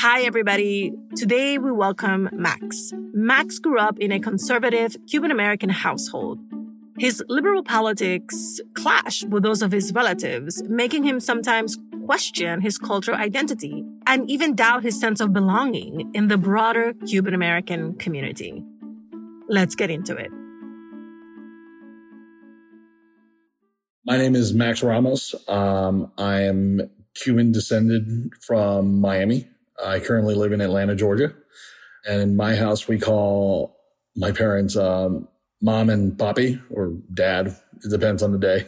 Hi, everybody. Today we welcome Max. Max grew up in a conservative Cuban American household. His liberal politics clash with those of his relatives, making him sometimes question his cultural identity and even doubt his sense of belonging in the broader Cuban American community. Let's get into it. My name is Max Ramos. Um, I am Cuban descended from Miami. I currently live in Atlanta, Georgia. And in my house, we call my parents um, mom and papi or dad. It depends on the day.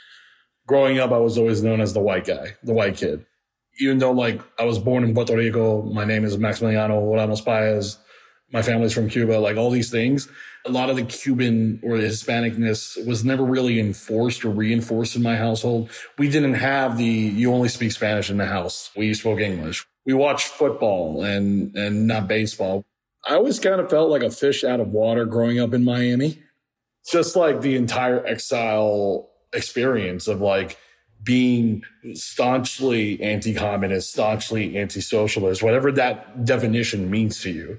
Growing up, I was always known as the white guy, the white kid. Even though, like, I was born in Puerto Rico, my name is Maximiliano Ramos Paez, my family's from Cuba, like all these things. A lot of the Cuban or the Hispanicness was never really enforced or reinforced in my household. We didn't have the you only speak Spanish in the house. We spoke English we watched football and and not baseball. I always kind of felt like a fish out of water growing up in Miami. Just like the entire exile experience of like being staunchly anti-communist, staunchly anti-socialist, whatever that definition means to you.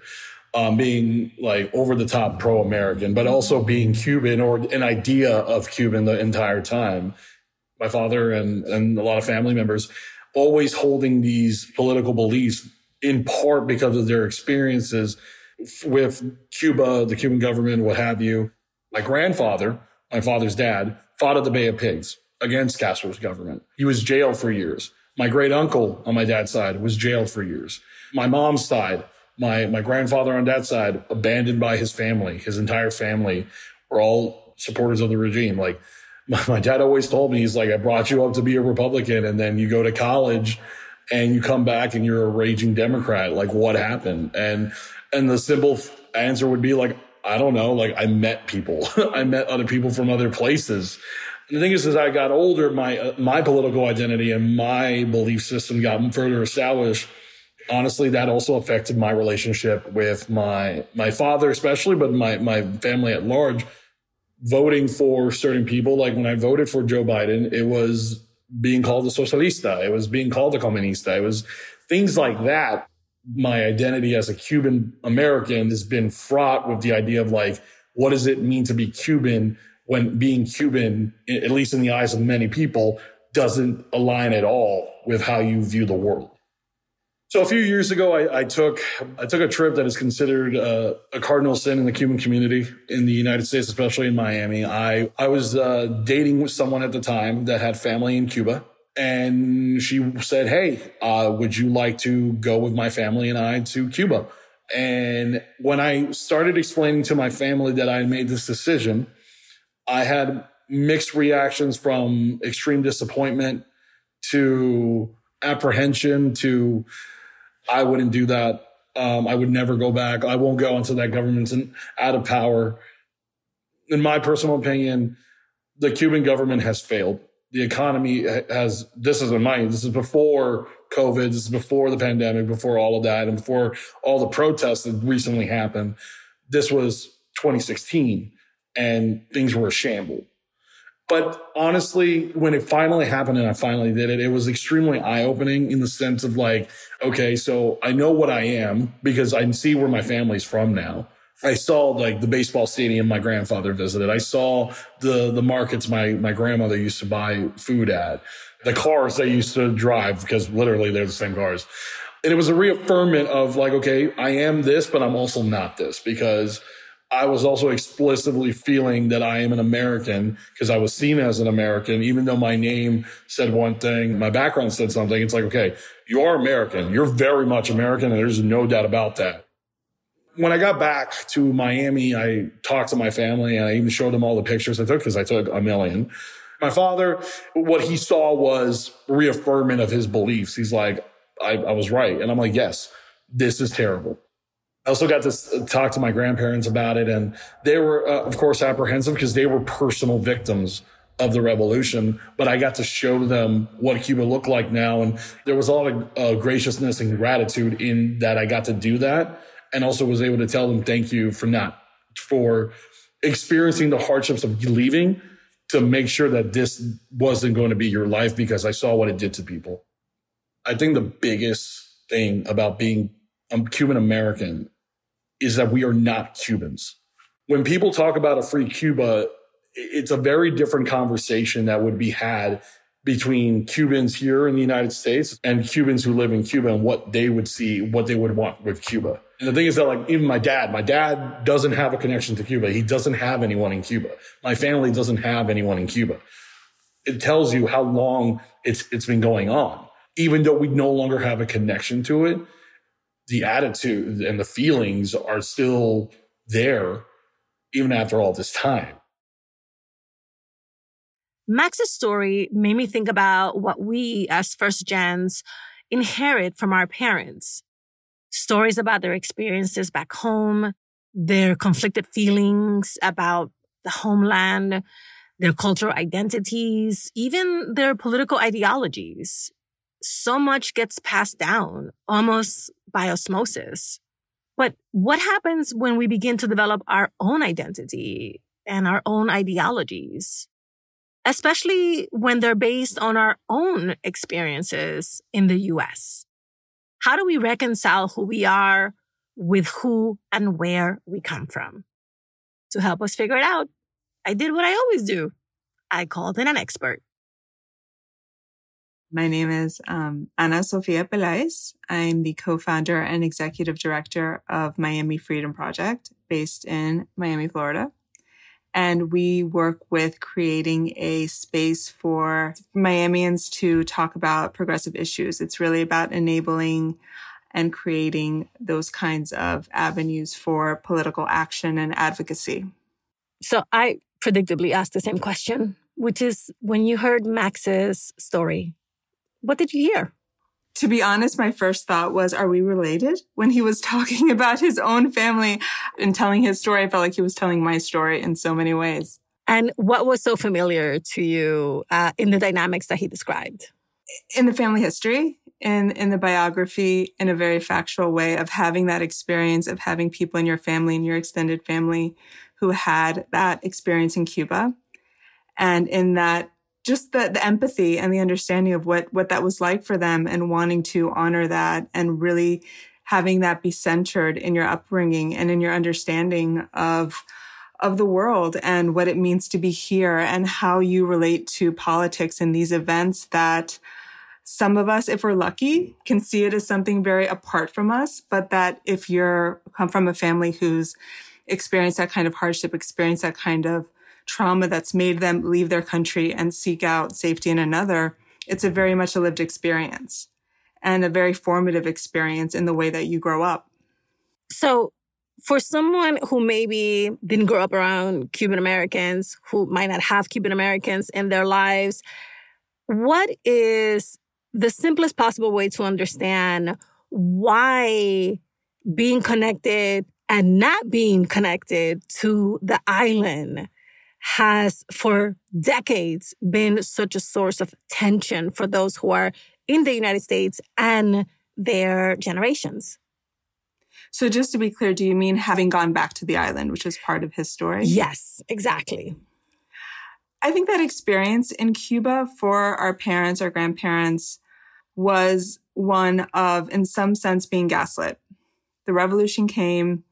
Um, being like over the top pro-American, but also being Cuban or an idea of Cuban the entire time. My father and, and a lot of family members always holding these political beliefs in part because of their experiences with Cuba, the Cuban government, what have you. My grandfather, my father's dad, fought at the Bay of Pigs against Castro's government. He was jailed for years. My great uncle on my dad's side was jailed for years. My mom's side, my, my grandfather on that side, abandoned by his family, his entire family were all supporters of the regime. Like my, my dad always told me, he's like, I brought you up to be a Republican and then you go to college and you come back and you're a raging Democrat. Like what happened? And, and the simple answer would be like, I don't know. Like I met people. I met other people from other places. The thing is, as I got older, my, uh, my political identity and my belief system got further established. Honestly, that also affected my relationship with my, my father, especially, but my, my family at large voting for certain people. Like when I voted for Joe Biden, it was being called a socialista. It was being called a comunista. It was things like that. My identity as a Cuban American has been fraught with the idea of like, what does it mean to be Cuban when being Cuban, at least in the eyes of many people, doesn't align at all with how you view the world. So a few years ago, I, I, took I took a trip that is considered uh, a cardinal sin in the Cuban community in the United States, especially in Miami. I I was uh, dating with someone at the time that had family in Cuba, and she said, "Hey, uh, would you like to go with my family and I to Cuba?" And when I started explaining to my family that I had made this decision, I had mixed reactions from extreme disappointment to apprehension to I wouldn't do that. Um, I would never go back. I won't go until that government's out of power. In my personal opinion, the Cuban government has failed. The economy has, this isn't mine. This is before COVID. This is before the pandemic, before all of that, and before all the protests that recently happened. This was 2016 and things were a shamble. But honestly, when it finally happened and I finally did it, it was extremely eye opening in the sense of like, okay, so I know what I am because I can see where my family's from now. I saw like the baseball stadium my grandfather visited. I saw the the markets my my grandmother used to buy food at. The cars they used to drive because literally they're the same cars. And it was a reaffirmment of like, okay, I am this, but I'm also not this because I was also explicitly feeling that I am an American because I was seen as an American, even though my name said one thing, my background said something. It's like, okay, you are American. You're very much American, and there's no doubt about that. When I got back to Miami, I talked to my family and I even showed them all the pictures I took because I took a million. My father, what he saw was reaffirmation of his beliefs. He's like, I, I was right. And I'm like, yes, this is terrible. I also got to talk to my grandparents about it, and they were, uh, of course, apprehensive because they were personal victims of the revolution. But I got to show them what Cuba looked like now, and there was a lot of uh, graciousness and gratitude in that I got to do that, and also was able to tell them thank you for not for experiencing the hardships of leaving to make sure that this wasn't going to be your life because I saw what it did to people. I think the biggest thing about being a Cuban American is that we are not Cubans. When people talk about a free Cuba, it's a very different conversation that would be had between Cubans here in the United States and Cubans who live in Cuba and what they would see, what they would want with Cuba. And the thing is that like even my dad, my dad doesn't have a connection to Cuba. He doesn't have anyone in Cuba. My family doesn't have anyone in Cuba. It tells you how long it's, it's been going on. Even though we no longer have a connection to it, the attitude and the feelings are still there even after all this time. Max's story made me think about what we as first gens inherit from our parents. Stories about their experiences back home, their conflicted feelings about the homeland, their cultural identities, even their political ideologies. So much gets passed down almost by osmosis. But what happens when we begin to develop our own identity and our own ideologies? especially when they're based on our own experiences in the US. How do we reconcile who we are with who and where we come from? To help us figure it out, I did what I always do. I called in an expert. My name is um, Ana Sofia Pelaez. I'm the co-founder and executive director of Miami Freedom Project based in Miami, Florida and we work with creating a space for Miamians to talk about progressive issues. It's really about enabling and creating those kinds of avenues for political action and advocacy. So I predictably asked the same question, which is when you heard Max's story, what did you hear? to be honest, my first thought was, are we related? When he was talking about his own family and telling his story, I felt like he was telling my story in so many ways. And what was so familiar to you uh, in the dynamics that he described? In the family history, in, in the biography, in a very factual way of having that experience of having people in your family and your extended family who had that experience in Cuba. And in that just the, the empathy and the understanding of what, what that was like for them and wanting to honor that and really having that be centered in your upbringing and in your understanding of, of the world and what it means to be here and how you relate to politics and these events that some of us, if we're lucky, can see it as something very apart from us, but that if you're come from a family who's experienced that kind of hardship, experienced that kind of trauma that's made them leave their country and seek out safety in another, it's a very much a lived experience and a very formative experience in the way that you grow up. So, for someone who maybe didn't grow up around Cuban Americans, who might not have Cuban Americans in their lives, what is the simplest possible way to understand why being connected and not being connected to the island has for decades been such a source of tension for those who are in the United States and their generations. So, just to be clear, do you mean having gone back to the island, which is part of his story? Yes, exactly. I think that experience in Cuba for our parents, our grandparents, was one of, in some sense, being gaslit. The revolution came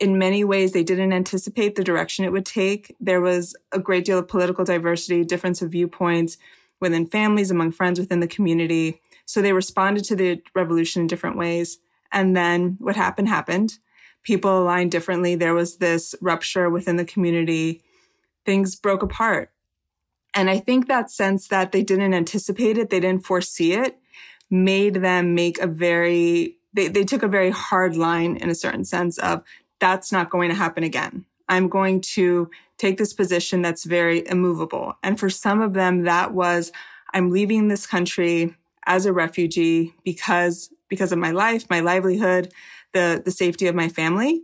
in many ways, they didn't anticipate the direction it would take. There was a great deal of political diversity, difference of viewpoints within families, among friends within the community. So they responded to the revolution in different ways. And then what happened happened. People aligned differently. There was this rupture within the community. Things broke apart. And I think that sense that they didn't anticipate it, they didn't foresee it, made them make a very they, they took a very hard line in a certain sense of that's not going to happen again. I'm going to take this position that's very immovable. And for some of them, that was, I'm leaving this country as a refugee because, because of my life, my livelihood, the, the safety of my family.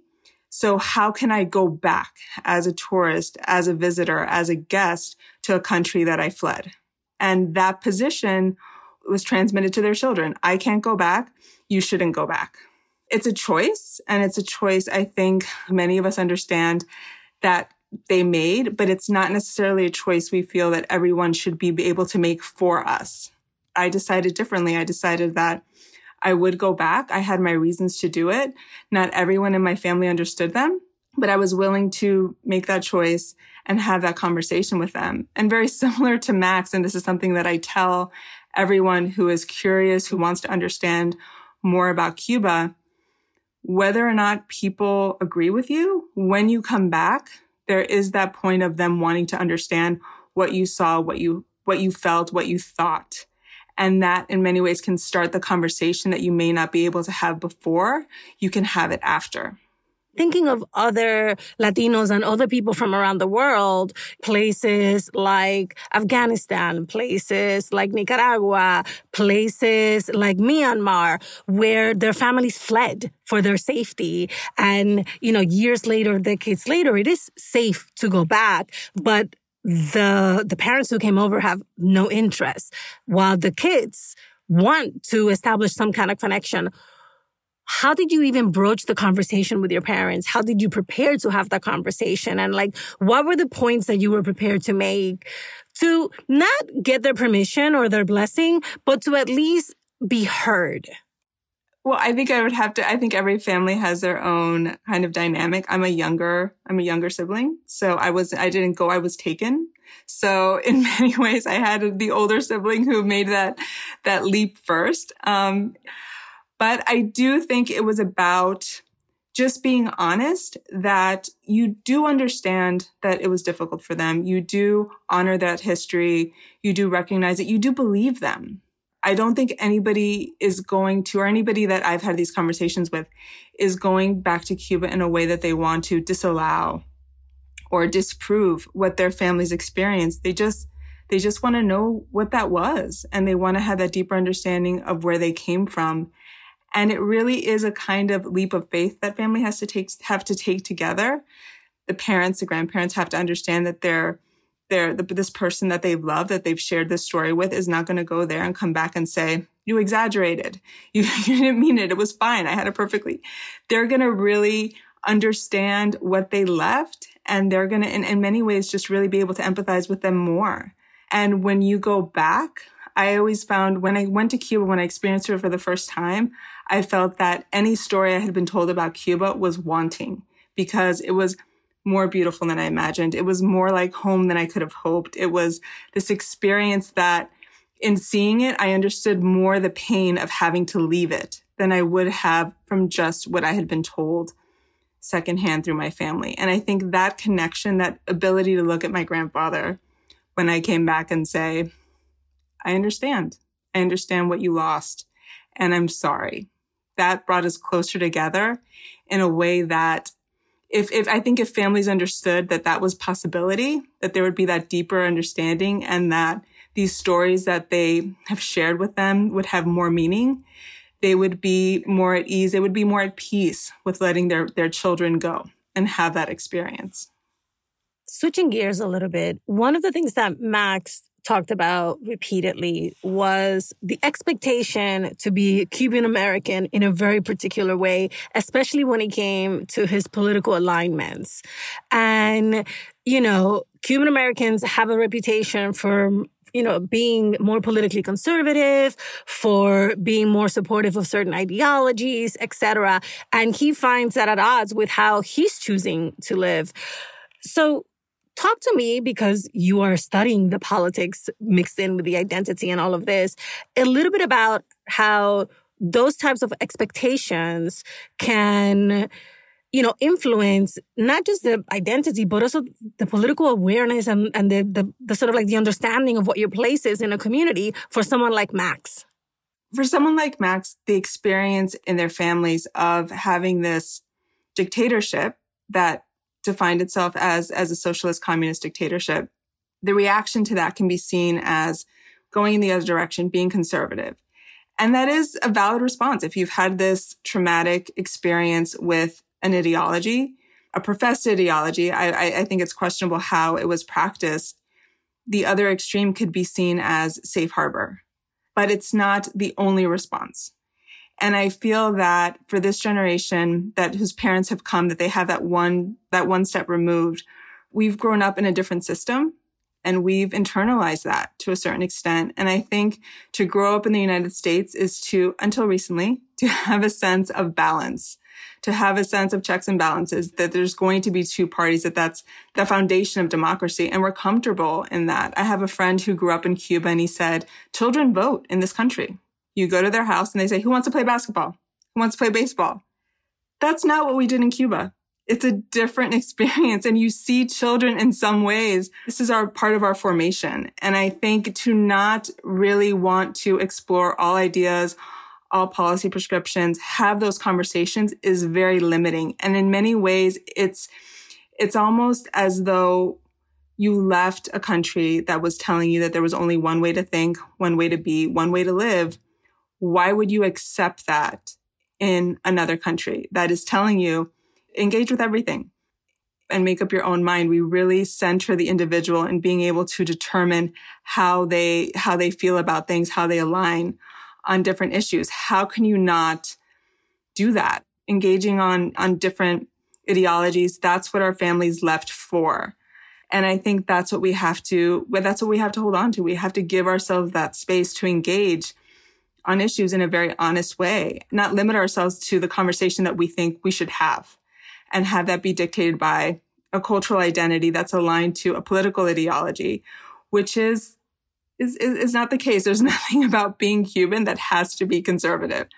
So how can I go back as a tourist, as a visitor, as a guest to a country that I fled? And that position was transmitted to their children. I can't go back. You shouldn't go back it's a choice and it's a choice I think many of us understand that they made, but it's not necessarily a choice we feel that everyone should be able to make for us. I decided differently. I decided that I would go back. I had my reasons to do it. Not everyone in my family understood them, but I was willing to make that choice and have that conversation with them. And very similar to Max, and this is something that I tell everyone who is curious, who wants to understand more about Cuba, whether or not people agree with you, when you come back, there is that point of them wanting to understand what you saw, what you, what you felt, what you thought. And that in many ways can start the conversation that you may not be able to have before. You can have it after thinking of other Latinos and other people from around the world, places like Afghanistan, places like Nicaragua, places like Myanmar, where their families fled for their safety. And, you know, years later, decades later, it is safe to go back, but the, the parents who came over have no interest while the kids want to establish some kind of connection how did you even broach the conversation with your parents? How did you prepare to have that conversation? And like, what were the points that you were prepared to make to not get their permission or their blessing, but to at least be heard? Well, I think I would have to, I think every family has their own kind of dynamic. I'm a younger, I'm a younger sibling. So I was, I didn't go, I was taken. So in many ways, I had the older sibling who made that, that leap first. Um, but I do think it was about just being honest that you do understand that it was difficult for them. You do honor that history. You do recognize it. You do believe them. I don't think anybody is going to, or anybody that I've had these conversations with is going back to Cuba in a way that they want to disallow or disprove what their families experienced. They just, they just want to know what that was and they want to have that deeper understanding of where they came from and it really is a kind of leap of faith that family has to take, have to take together. The parents, the grandparents have to understand that they're, they're, the, this person that they've loved, that they've shared this story with is not going to go there and come back and say, you exaggerated. You, you didn't mean it. It was fine. I had it perfectly. They're going to really understand what they left and they're going to, in, in many ways, just really be able to empathize with them more. And when you go back, I always found when I went to Cuba, when I experienced it for the first time, I felt that any story I had been told about Cuba was wanting because it was more beautiful than I imagined. It was more like home than I could have hoped. It was this experience that in seeing it, I understood more the pain of having to leave it than I would have from just what I had been told secondhand through my family. And I think that connection, that ability to look at my grandfather when I came back and say, I understand. I understand what you lost and I'm sorry that brought us closer together in a way that if, if I think if families understood that that was possibility, that there would be that deeper understanding and that these stories that they have shared with them would have more meaning, they would be more at ease. They would be more at peace with letting their, their children go and have that experience. Switching gears a little bit, one of the things that Max talked about repeatedly was the expectation to be Cuban American in a very particular way, especially when it came to his political alignments. And, you know, Cuban Americans have a reputation for you know, being more politically conservative, for being more supportive of certain ideologies, etc. And he finds that at odds with how he's choosing to live. So talk to me because you are studying the politics mixed in with the identity and all of this a little bit about how those types of expectations can you know influence not just the identity but also the political awareness and, and the, the, the sort of like the understanding of what your place is in a community for someone like max. For someone like max the experience in their families of having this dictatorship that defined itself as, as a socialist communist dictatorship, the reaction to that can be seen as going in the other direction, being conservative. And that is a valid response. If you've had this traumatic experience with an ideology, a professed ideology, I, I think it's questionable how it was practiced. The other extreme could be seen as safe harbor, but it's not the only response. And I feel that for this generation that whose parents have come, that they have that one, that one step removed we've grown up in a different system and we've internalized that to a certain extent. And I think to grow up in the United States is to, until recently, to have a sense of balance, to have a sense of checks and balances, that there's going to be two parties, that that's the foundation of democracy. And we're comfortable in that. I have a friend who grew up in Cuba and he said, children vote in this country. You go to their house and they say, who wants to play basketball? Who wants to play baseball? That's not what we did in Cuba it's a different experience and you see children in some ways. This is our part of our formation. And I think to not really want to explore all ideas, all policy prescriptions, have those conversations is very limiting. And in many ways, it's, it's almost as though you left a country that was telling you that there was only one way to think, one way to be, one way to live. Why would you accept that in another country that is telling you engage with everything and make up your own mind. We really center the individual in being able to determine how they, how they feel about things, how they align on different issues. How can you not do that? Engaging on, on different ideologies. That's what our families left for. And I think that's what we have to, that's what we have to hold on to. We have to give ourselves that space to engage on issues in a very honest way, not limit ourselves to the conversation that we think we should have and have that be dictated by a cultural identity that's aligned to a political ideology, which is is, is not the case. There's nothing about being Cuban that has to be conservative.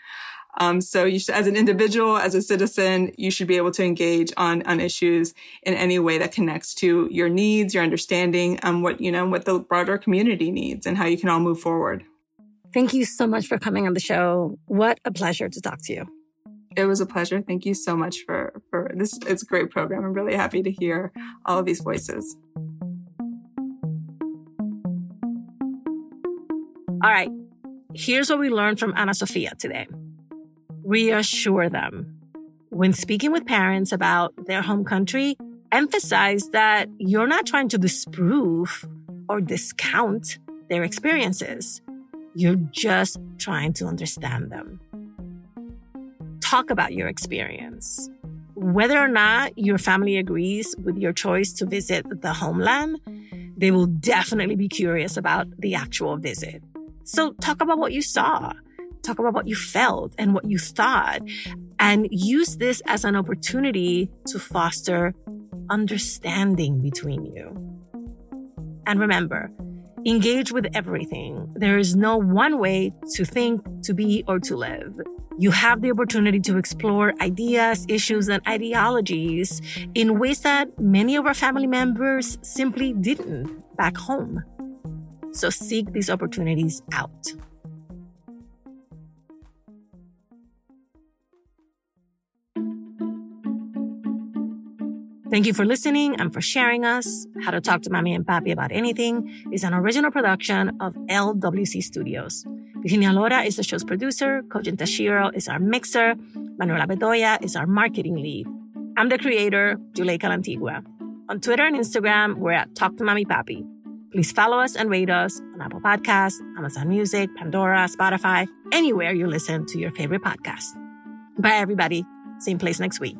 Um, so you should, as an individual, as a citizen, you should be able to engage on, on issues in any way that connects to your needs, your understanding, um, what, you know, what the broader community needs and how you can all move forward. Thank you so much for coming on the show. What a pleasure to talk to you. It was a pleasure. Thank you so much for, for this. It's a great program. I'm really happy to hear all of these voices. All right. Here's what we learned from Ana Sofia today. Reassure them. When speaking with parents about their home country, emphasize that you're not trying to disprove or discount their experiences. You're just trying to understand them talk about your experience. Whether or not your family agrees with your choice to visit the homeland, they will definitely be curious about the actual visit. So talk about what you saw. Talk about what you felt and what you thought and use this as an opportunity to foster understanding between you. And remember, engage with everything. There is no one way to think, to be, or to live. You have the opportunity to explore ideas, issues, and ideologies in ways that many of our family members simply didn't back home. So seek these opportunities out. Thank you for listening and for sharing us. How to Talk to Mami and Papi About Anything is an original production of LWC Studios. Virginia Lora is the show's producer. Kojin Tashiro is our mixer. Manuela Bedoya is our marketing lead. I'm the creator, Juleyka Lantigua. On Twitter and Instagram, we're at Talk to Mami Papi. Please follow us and rate us on Apple Podcasts, Amazon Music, Pandora, Spotify, anywhere you listen to your favorite podcast. Bye, everybody. Same place next week.